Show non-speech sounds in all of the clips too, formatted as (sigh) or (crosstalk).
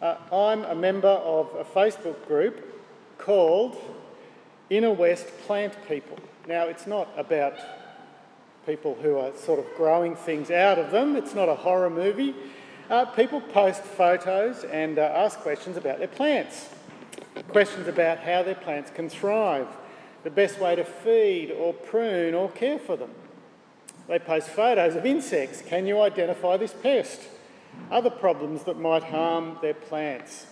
Uh, I'm a member of a Facebook group called Inner West Plant People. Now, it's not about people who are sort of growing things out of them, it's not a horror movie. Uh, people post photos and uh, ask questions about their plants, questions about how their plants can thrive, the best way to feed or prune or care for them. They post photos of insects. Can you identify this pest? Other problems that might harm their plants.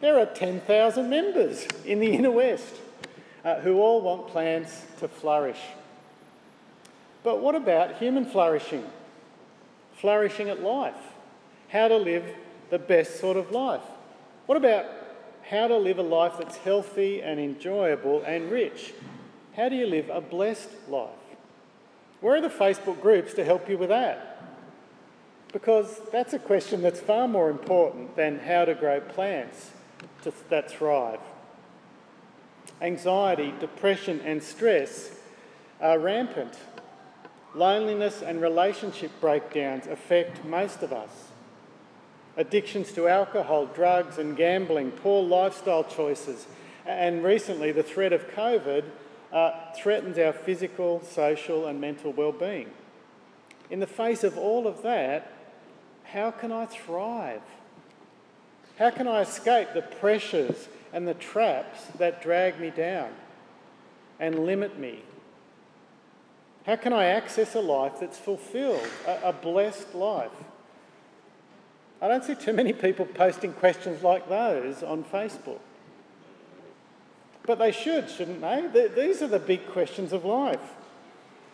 There are 10,000 members in the inner west uh, who all want plants to flourish. But what about human flourishing? Flourishing at life. How to live the best sort of life. What about how to live a life that's healthy and enjoyable and rich? How do you live a blessed life? Where are the Facebook groups to help you with that? Because that's a question that's far more important than how to grow plants to, that thrive. Anxiety, depression, and stress are rampant. Loneliness and relationship breakdowns affect most of us. Addictions to alcohol, drugs, and gambling, poor lifestyle choices, and recently the threat of COVID uh, threatens our physical, social, and mental well-being. In the face of all of that, how can I thrive? How can I escape the pressures and the traps that drag me down and limit me? How can I access a life that's fulfilled, a, a blessed life? I don't see too many people posting questions like those on Facebook. But they should, shouldn't they? These are the big questions of life.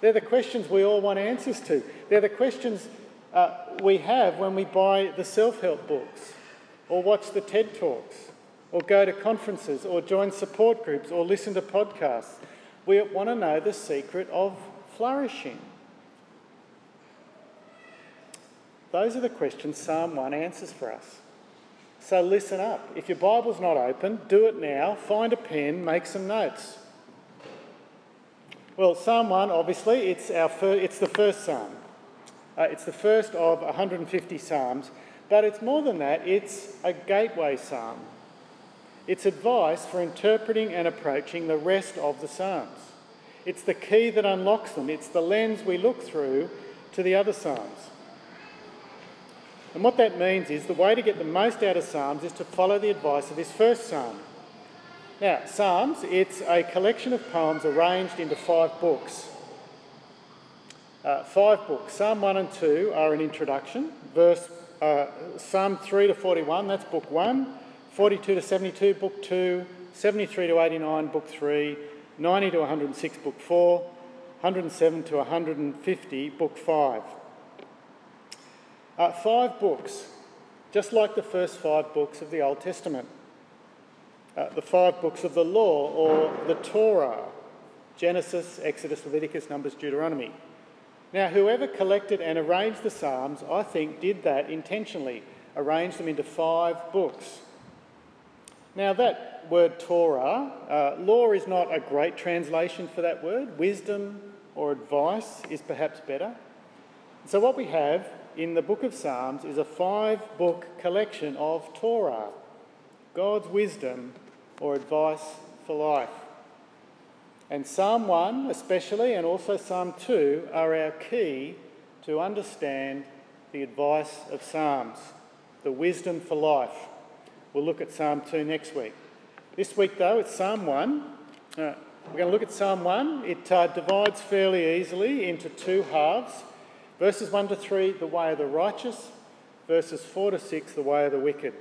They're the questions we all want answers to. They're the questions uh, we have when we buy the self help books, or watch the TED Talks, or go to conferences, or join support groups, or listen to podcasts. We want to know the secret of flourishing. Those are the questions Psalm 1 answers for us. So listen up. If your Bible's not open, do it now. Find a pen, make some notes. Well, Psalm 1, obviously, it's, our fir- it's the first psalm. Uh, it's the first of 150 psalms, but it's more than that, it's a gateway psalm. It's advice for interpreting and approaching the rest of the psalms. It's the key that unlocks them, it's the lens we look through to the other psalms. And what that means is the way to get the most out of Psalms is to follow the advice of this first psalm. Now, Psalms, it's a collection of poems arranged into five books. Uh, five books. Psalm 1 and 2 are an introduction. Verse uh, Psalm 3 to 41, that's book 1. 42 to 72, book 2. 73 to 89, book 3. 90 to 106, book 4. 107 to 150, book 5. Uh, five books, just like the first five books of the Old Testament. Uh, the five books of the law, or the Torah Genesis, Exodus, Leviticus, Numbers, Deuteronomy. Now, whoever collected and arranged the Psalms, I think, did that intentionally, arranged them into five books. Now, that word Torah, uh, law is not a great translation for that word. Wisdom or advice is perhaps better. So, what we have in the book of Psalms is a five book collection of Torah, God's wisdom or advice for life. And Psalm 1, especially, and also Psalm 2, are our key to understand the advice of Psalms, the wisdom for life. We'll look at Psalm 2 next week. This week, though, it's Psalm 1. Uh, we're going to look at Psalm 1. It uh, divides fairly easily into two halves. Verses 1 to 3, the way of the righteous. Verses 4 to 6, the way of the wicked.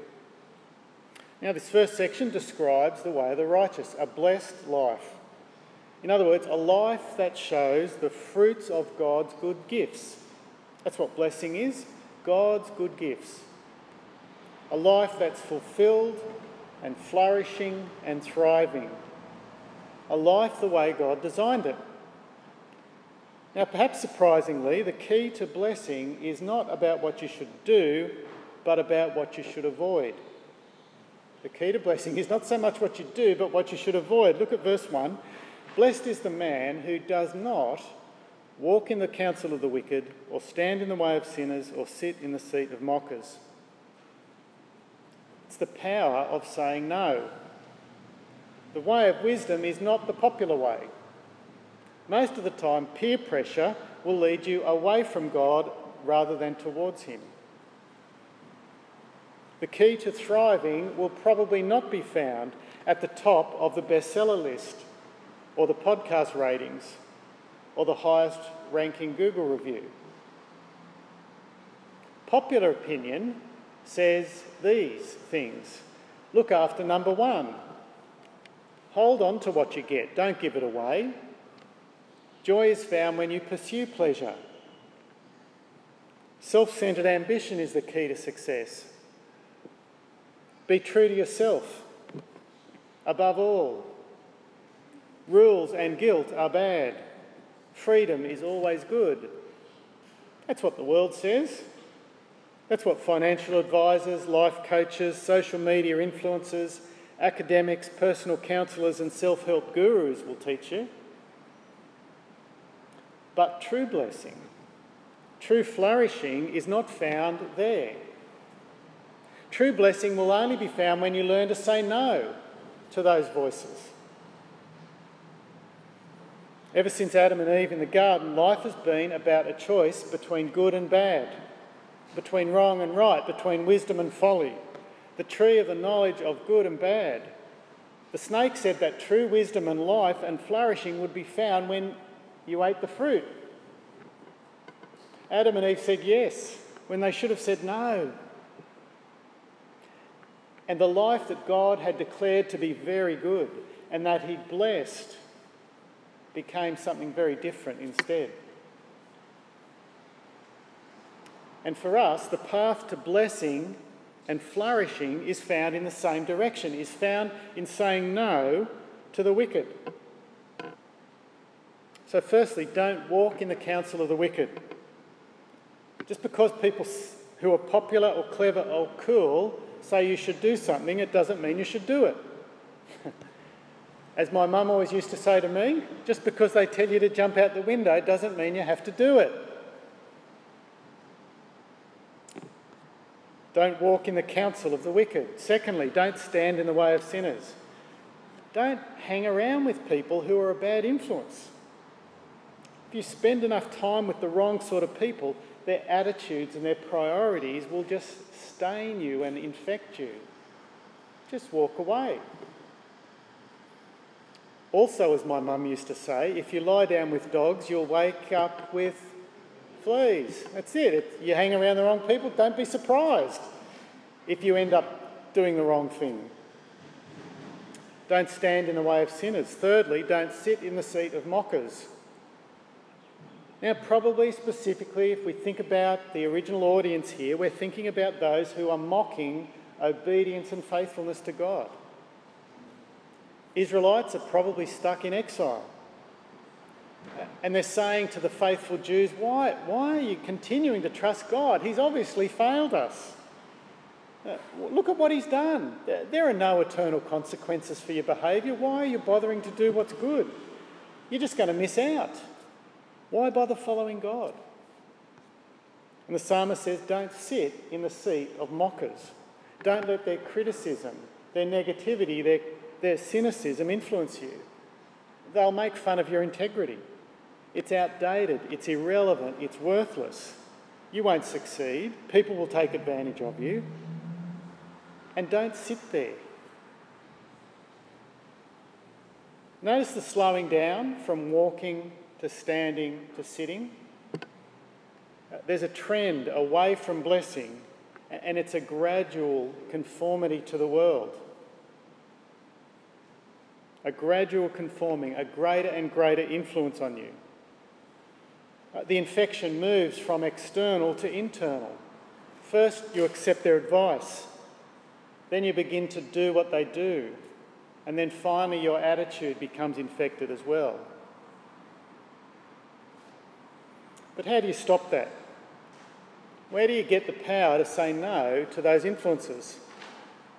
Now, this first section describes the way of the righteous, a blessed life. In other words, a life that shows the fruits of God's good gifts. That's what blessing is God's good gifts. A life that's fulfilled and flourishing and thriving. A life the way God designed it. Now, perhaps surprisingly, the key to blessing is not about what you should do, but about what you should avoid. The key to blessing is not so much what you do, but what you should avoid. Look at verse 1. Blessed is the man who does not walk in the counsel of the wicked, or stand in the way of sinners, or sit in the seat of mockers. It's the power of saying no. The way of wisdom is not the popular way. Most of the time, peer pressure will lead you away from God rather than towards Him. The key to thriving will probably not be found at the top of the bestseller list or the podcast ratings or the highest ranking Google review. Popular opinion says these things look after number one, hold on to what you get, don't give it away. Joy is found when you pursue pleasure. Self centered ambition is the key to success. Be true to yourself. Above all, rules and guilt are bad. Freedom is always good. That's what the world says. That's what financial advisors, life coaches, social media influencers, academics, personal counsellors, and self help gurus will teach you. But true blessing, true flourishing is not found there. True blessing will only be found when you learn to say no to those voices. Ever since Adam and Eve in the garden, life has been about a choice between good and bad, between wrong and right, between wisdom and folly, the tree of the knowledge of good and bad. The snake said that true wisdom and life and flourishing would be found when you ate the fruit. Adam and Eve said yes when they should have said no and the life that God had declared to be very good and that He blessed became something very different instead. And for us, the path to blessing and flourishing is found in the same direction, is found in saying no to the wicked. So, firstly, don't walk in the counsel of the wicked. Just because people who are popular or clever or cool say you should do something, it doesn't mean you should do it. As my mum always used to say to me, just because they tell you to jump out the window doesn't mean you have to do it. Don't walk in the counsel of the wicked. Secondly, don't stand in the way of sinners. Don't hang around with people who are a bad influence. If you spend enough time with the wrong sort of people, their attitudes and their priorities will just stain you and infect you. Just walk away. Also, as my mum used to say, if you lie down with dogs, you'll wake up with fleas. That's it. If you hang around the wrong people, don't be surprised if you end up doing the wrong thing. Don't stand in the way of sinners. Thirdly, don't sit in the seat of mockers. Now, probably specifically, if we think about the original audience here, we're thinking about those who are mocking obedience and faithfulness to God. Israelites are probably stuck in exile. And they're saying to the faithful Jews, why, why are you continuing to trust God? He's obviously failed us. Uh, look at what he's done. There are no eternal consequences for your behaviour. Why are you bothering to do what's good? You're just going to miss out. Why bother following God? And the psalmist says, Don't sit in the seat of mockers. Don't let their criticism, their negativity, their, their cynicism influence you. They'll make fun of your integrity. It's outdated, it's irrelevant, it's worthless. You won't succeed. People will take advantage of you. And don't sit there. Notice the slowing down from walking to standing to sitting. There's a trend away from blessing, and it's a gradual conformity to the world. A gradual conforming, a greater and greater influence on you. Uh, the infection moves from external to internal. First, you accept their advice, then, you begin to do what they do, and then finally, your attitude becomes infected as well. But how do you stop that? Where do you get the power to say no to those influences?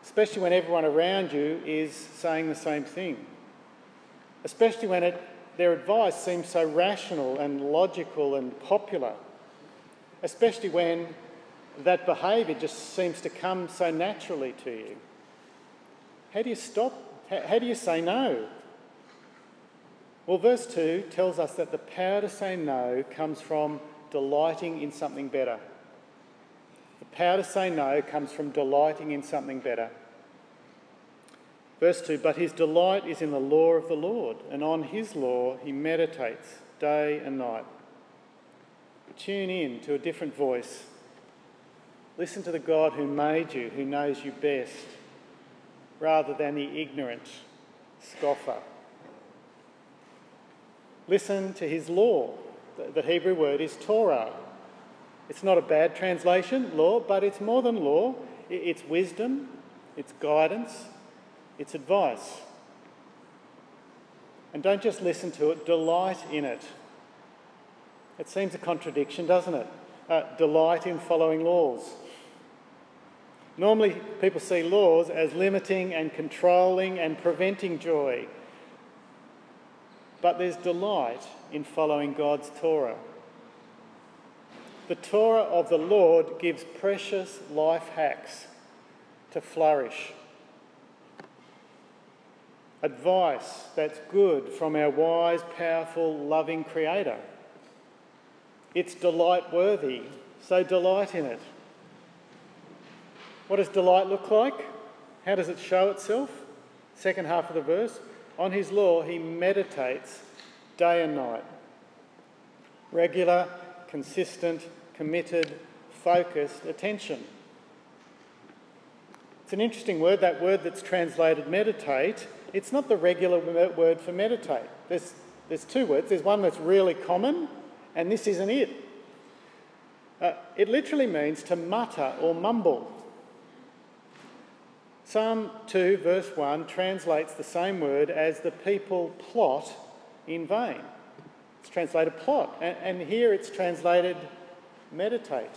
Especially when everyone around you is saying the same thing. Especially when it, their advice seems so rational and logical and popular. Especially when that behaviour just seems to come so naturally to you. How do you stop? How do you say no? Well, verse 2 tells us that the power to say no comes from delighting in something better. The power to say no comes from delighting in something better. Verse 2 But his delight is in the law of the Lord, and on his law he meditates day and night. Tune in to a different voice. Listen to the God who made you, who knows you best, rather than the ignorant scoffer. Listen to his law. The Hebrew word is Torah. It's not a bad translation, law, but it's more than law. It's wisdom, it's guidance, it's advice. And don't just listen to it, delight in it. It seems a contradiction, doesn't it? Uh, delight in following laws. Normally, people see laws as limiting and controlling and preventing joy. But there's delight in following God's Torah. The Torah of the Lord gives precious life hacks to flourish. Advice that's good from our wise, powerful, loving Creator. It's delight worthy, so delight in it. What does delight look like? How does it show itself? Second half of the verse. On his law, he meditates day and night. Regular, consistent, committed, focused attention. It's an interesting word, that word that's translated meditate. It's not the regular word for meditate. There's, there's two words. There's one that's really common, and this isn't it. Uh, it literally means to mutter or mumble. Psalm 2, verse 1, translates the same word as the people plot in vain. It's translated plot, and, and here it's translated meditate.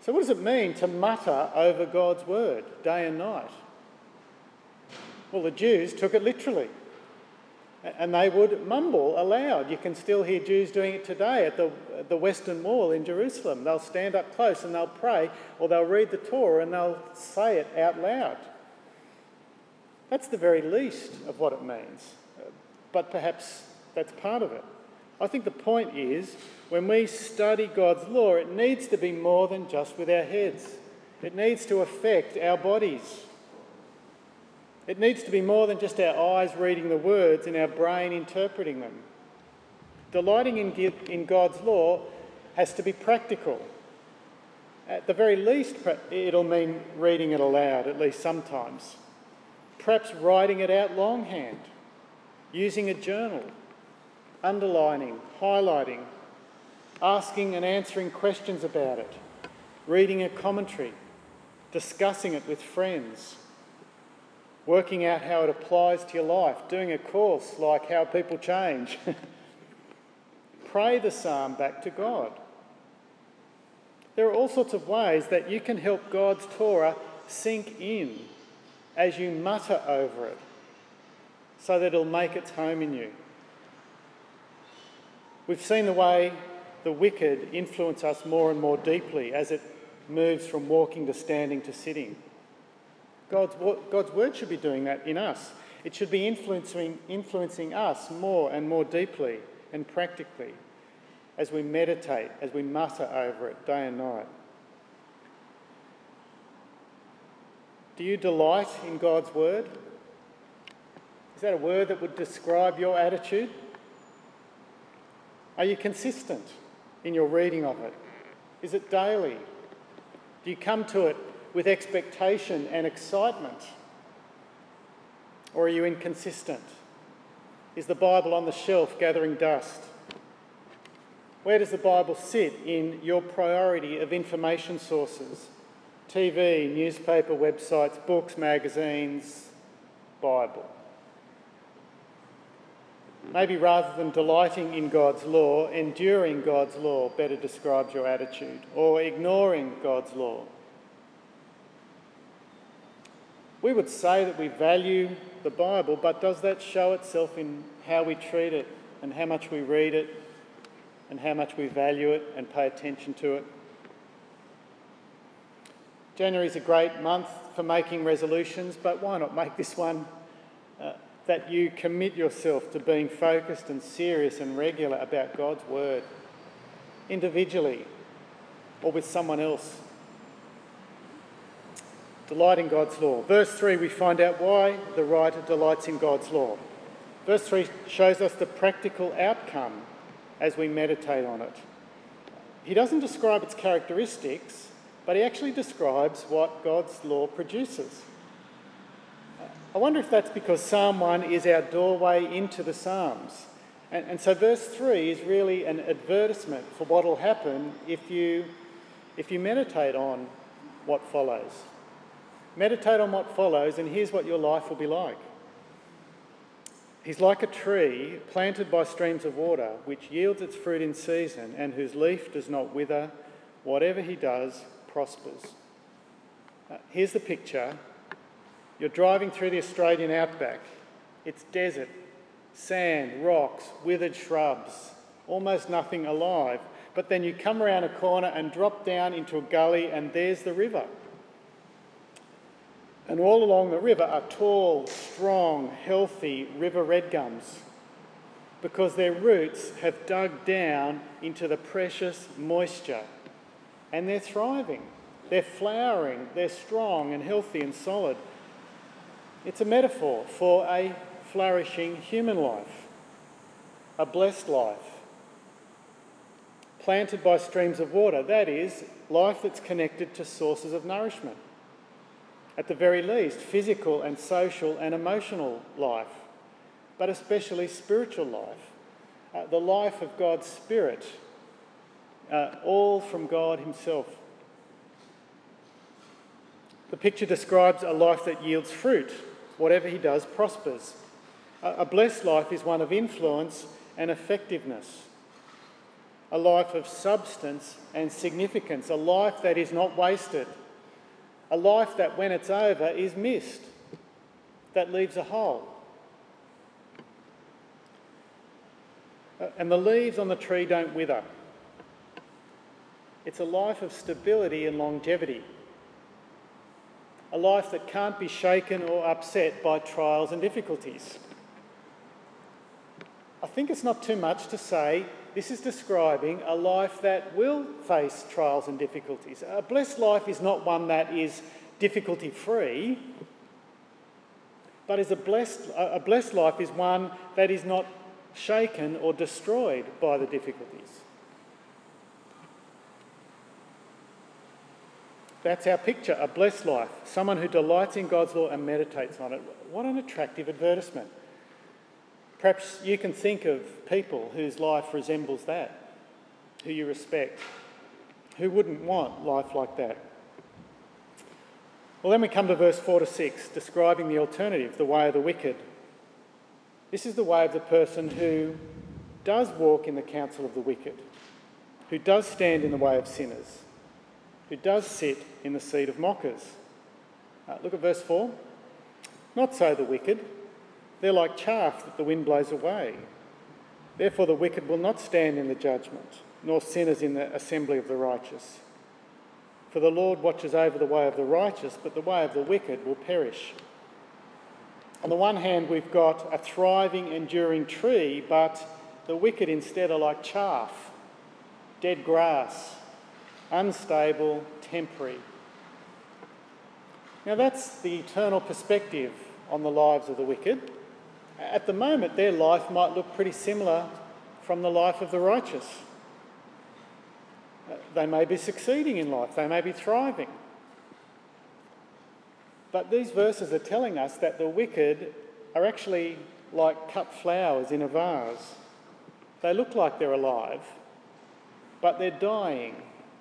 So, what does it mean to mutter over God's word day and night? Well, the Jews took it literally and they would mumble aloud. You can still hear Jews doing it today at the, the Western Wall in Jerusalem. They'll stand up close and they'll pray, or they'll read the Torah and they'll say it out loud. That's the very least of what it means, but perhaps that's part of it. I think the point is when we study God's law, it needs to be more than just with our heads, it needs to affect our bodies. It needs to be more than just our eyes reading the words and our brain interpreting them. Delighting in, God's law has to be practical. At the very least, it'll mean reading it aloud, at least sometimes. Perhaps writing it out longhand, using a journal, underlining, highlighting, asking and answering questions about it, reading a commentary, discussing it with friends working out how it applies to your life, doing a course like How People Change. (laughs) Pray the psalm back to God. There are all sorts of ways that you can help God's Torah sink in as you mutter over it so that it'll make its home in you. We've seen the way the wicked influence us more and more deeply as it moves from walking to standing to sitting. God's, God's word should be doing that in us. It should be influencing, influencing us more and more deeply and practically as we meditate, as we mutter over it day and night. Do you delight in God's word? Is that a word that would describe your attitude? Are you consistent in your reading of it? Is it daily? Do you come to it with expectation and excitement? Or are you inconsistent? Is the Bible on the shelf gathering dust? Where does the Bible sit in your priority of information sources? TV, newspaper, websites, books, magazines, Bible. Maybe rather than delighting in God's law, enduring God's law better describes your attitude, or ignoring God's law we would say that we value the Bible, but does that show itself in how we treat it and how much we read it and how much we value it and pay attention to it? January is a great month for making resolutions, but why not make this one uh, that you commit yourself to being focused and serious and regular about God's Word, individually or with someone else? Delight in God's law. Verse 3, we find out why the writer delights in God's law. Verse 3 shows us the practical outcome as we meditate on it. He doesn't describe its characteristics, but he actually describes what God's law produces. I wonder if that's because Psalm 1 is our doorway into the Psalms. And, and so verse 3 is really an advertisement for what will happen if you, if you meditate on what follows. Meditate on what follows, and here's what your life will be like. He's like a tree planted by streams of water, which yields its fruit in season, and whose leaf does not wither. Whatever he does prospers. Uh, here's the picture you're driving through the Australian outback. It's desert, sand, rocks, withered shrubs, almost nothing alive. But then you come around a corner and drop down into a gully, and there's the river. And all along the river are tall, strong, healthy river red gums because their roots have dug down into the precious moisture and they're thriving. They're flowering, they're strong and healthy and solid. It's a metaphor for a flourishing human life, a blessed life, planted by streams of water. That is, life that's connected to sources of nourishment at the very least, physical and social and emotional life, but especially spiritual life, uh, the life of God's Spirit, uh, all from God Himself. The picture describes a life that yields fruit. Whatever he does prospers. A blessed life is one of influence and effectiveness, a life of substance and significance, a life that is not wasted a life that, when it's over, is missed, that leaves a hole. Uh, and the leaves on the tree don't wither. It's a life of stability and longevity. A life that can't be shaken or upset by trials and difficulties. I think it's not too much to say this is describing a life that will face trials and difficulties. A blessed life is not one that is difficulty free, but is a blessed, a blessed life is one that is not shaken or destroyed by the difficulties. That's our picture, a blessed life, someone who delights in God's law and meditates on it. What an attractive advertisement. Perhaps you can think of people whose life resembles that, who you respect. Who wouldn't want life like that? Well, then we come to verse 4 to 6, describing the alternative, the way of the wicked. This is the way of the person who does walk in the counsel of the wicked, who does stand in the way of sinners, who does sit in the seat of mockers. Uh, look at verse 4. Not so the wicked. They're like chaff that the wind blows away. Therefore, the wicked will not stand in the judgment, nor sinners in the assembly of the righteous. For the Lord watches over the way of the righteous, but the way of the wicked will perish. On the one hand, we've got a thriving, enduring tree, but the wicked instead are like chaff, dead grass, unstable, temporary. Now, that's the eternal perspective on the lives of the wicked. At the moment, their life might look pretty similar from the life of the righteous. Uh, they may be succeeding in life, they may be thriving. But these verses are telling us that the wicked are actually like cut flowers in a vase. They look like they're alive, but they're dying.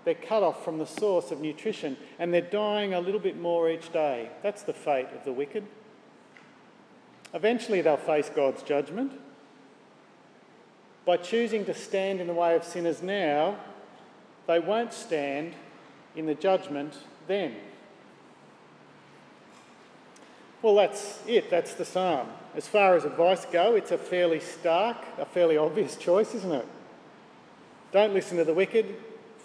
They're cut off from the source of nutrition and they're dying a little bit more each day. That's the fate of the wicked. Eventually, they'll face God's judgment. By choosing to stand in the way of sinners now, they won't stand in the judgment then. Well, that's it. That's the psalm. As far as advice go, it's a fairly stark, a fairly obvious (laughs) choice, isn't it? Don't listen to the wicked,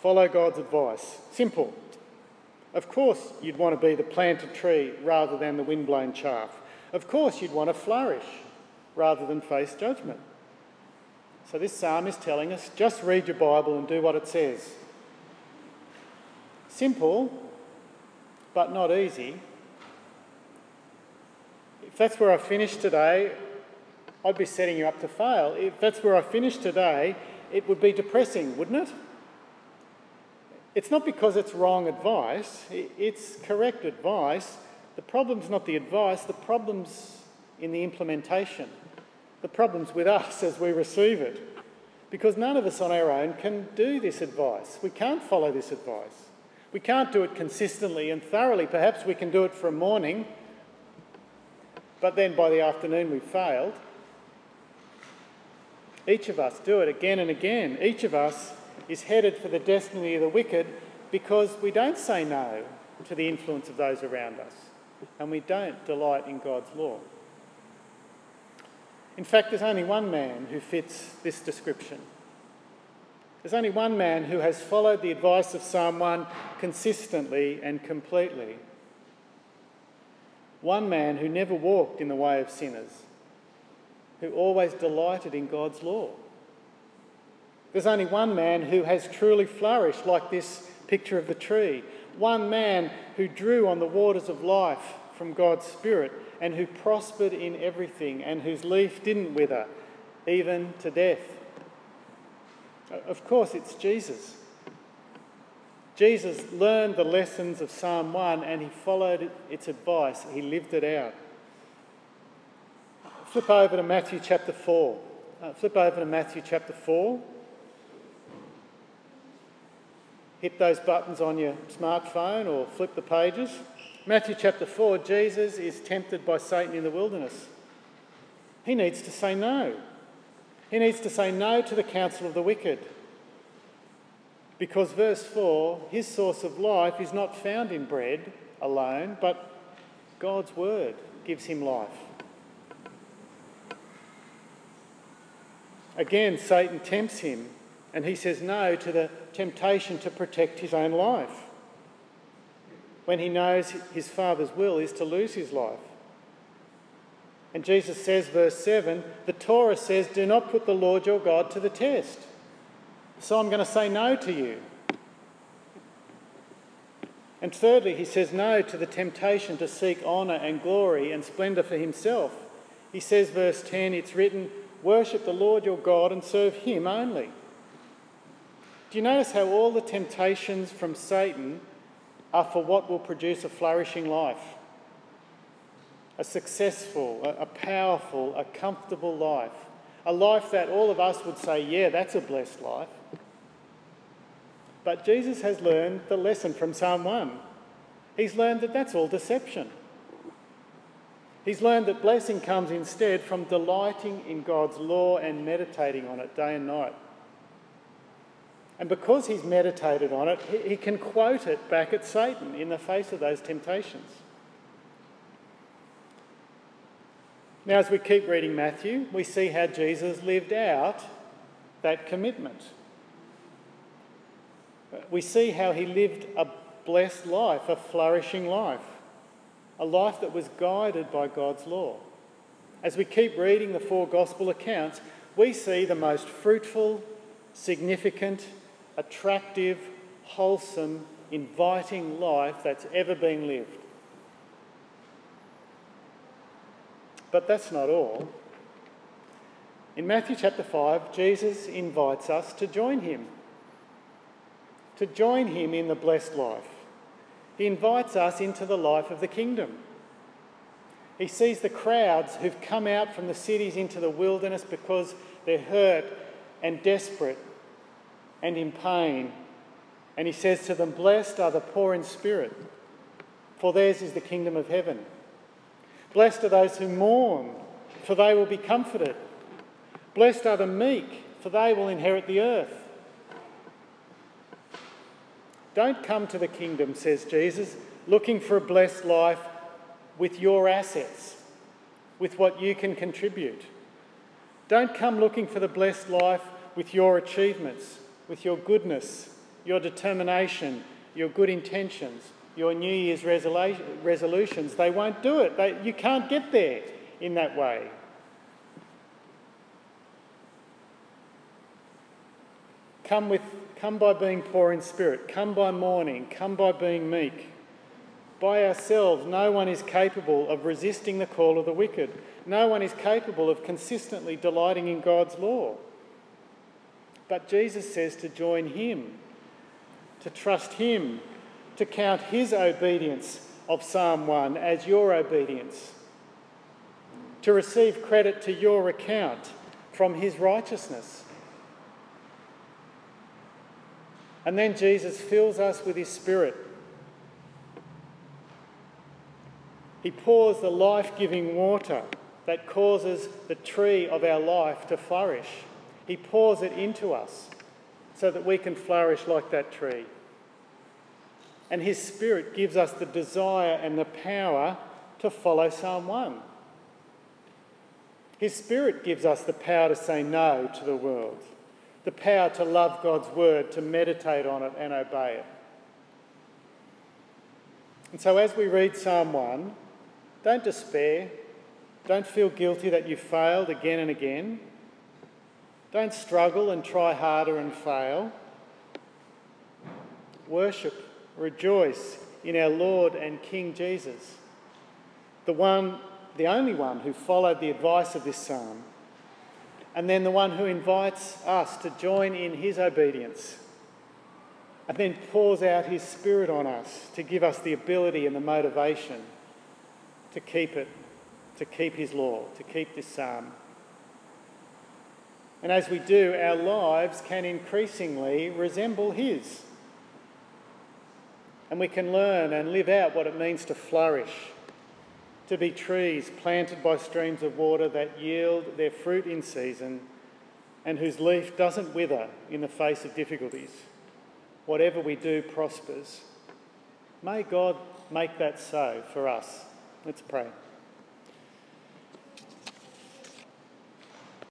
follow God's advice. Simple. Of course, you'd want to be the planted tree rather than the wind-blown chaff. Of course, you'd want to flourish rather than face judgment. So, this psalm is telling us just read your Bible and do what it says. Simple, but not easy. If that's where I finish today, I'd be setting you up to fail. If that's where I finish today, it would be depressing, wouldn't it? It's not because it's wrong advice, it's correct advice. The problem's not the advice, the problem's in the implementation. The problem's with us as we receive it. Because none of us on our own can do this advice. We can't follow this advice. We can't do it consistently and thoroughly. Perhaps we can do it for a morning, but then by the afternoon we've failed. Each of us do it again and again. Each of us is headed for the destiny of the wicked because we don't say no to the influence of those around us and we don't delight in God's law. In fact, there's only one man who fits this description. There's only one man who has followed the advice of 1 consistently and completely. One man who never walked in the way of sinners, who always delighted in God's law. There's only one man who has truly flourished, like this picture of the tree. One man who drew on the waters of life from God's Spirit and who prospered in everything and whose leaf didn't wither, even to death. Of course, it's Jesus. Jesus learned the lessons of Psalm 1 and he followed its advice, he lived it out. Flip over to Matthew chapter 4. Uh, flip over to Matthew chapter 4. Hit those buttons on your smartphone or flip the pages. Matthew chapter 4, Jesus is tempted by Satan in the wilderness. He needs to say no. He needs to say no to the counsel of the wicked. Because, verse 4, his source of life is not found in bread alone, but God's word gives him life. Again, Satan tempts him and he says no to the temptation to protect his own life when he knows his Father's will is to lose his life. And Jesus says, verse 7, the Torah says, Do not put the Lord your God to the test. So I'm going to say no to you. And thirdly, he says no to the temptation to seek honour and glory and splendour for himself. He says, verse 10, it's written, Worship the Lord your God and serve him only. Do you notice how all the temptations from Satan are for what will produce a flourishing life? A successful, a, powerful, a comfortable life. A life that all of us would say, yeah, that's a blessed life. But Jesus has learned the lesson from Psalm 1. He's learned that that's all deception. He's learned that blessing comes instead from delighting in God's law and meditating on it day and night. And because he's meditated on it, he can quote it back at Satan in the face of those temptations. Now, as we keep reading Matthew, we see how Jesus lived out that commitment. We see how he lived a blessed life, a flourishing life, a life that was guided by God's law. As we keep reading the four gospel accounts, we see the most fruitful, significant, attractive, wholesome, inviting life that's ever been lived. But that's not all. In Matthew chapter 5, Jesus invites us to join him, to join him in the blessed life. He invites us into the life of the kingdom. He sees the crowds who've come out from the cities into the wilderness because they're hurt and desperate and in pain. And he says to them, Blessed are the poor in spirit, for theirs is the kingdom of heaven. Blessed are those who mourn, for they will be comforted. Blessed are the meek, for they will inherit the earth. Don't come to the kingdom, says Jesus, looking for a blessed life with your assets, with what you can contribute. Don't come looking for the blessed life with your achievements, with your goodness, your determination, your good intentions. your New Year's resolutions, they won't do it. They, you can't get there in that way. Come, with, come by being poor in spirit, come by mourning, come by being meek. By ourselves, no one is capable of resisting the call of the wicked. No one is capable of consistently delighting in God's law. But Jesus says to join Him, to trust Him, to count His obedience of Psalm 1 as your obedience, to receive credit to your account from His righteousness. And then Jesus fills us with His Spirit. He pours the life giving water that causes the tree of our life to flourish. He pours it into us so that we can flourish like that tree. And His Spirit gives us the desire and the power to follow Psalm 1. His Spirit gives us the power to say no to the world, the power to love God's word, to meditate on it and obey it. And so, as we read Psalm 1, don't despair. Don't feel guilty that you failed again and again. Don't struggle and try harder and fail. Worship, rejoice in our Lord and King Jesus, the one, the only one who followed the advice of this psalm, and then the one who invites us to join in his obedience, and then pours out his Spirit on us to give us the ability and the motivation to keep it, to keep his law, to keep this psalm. And as we do, our lives can increasingly resemble His. And we can learn and live out what it means to flourish, to be trees planted by streams of water that yield their fruit in season and whose leaf doesn't wither in the face of difficulties. Whatever we do prospers. May God make that so for us. Let's pray.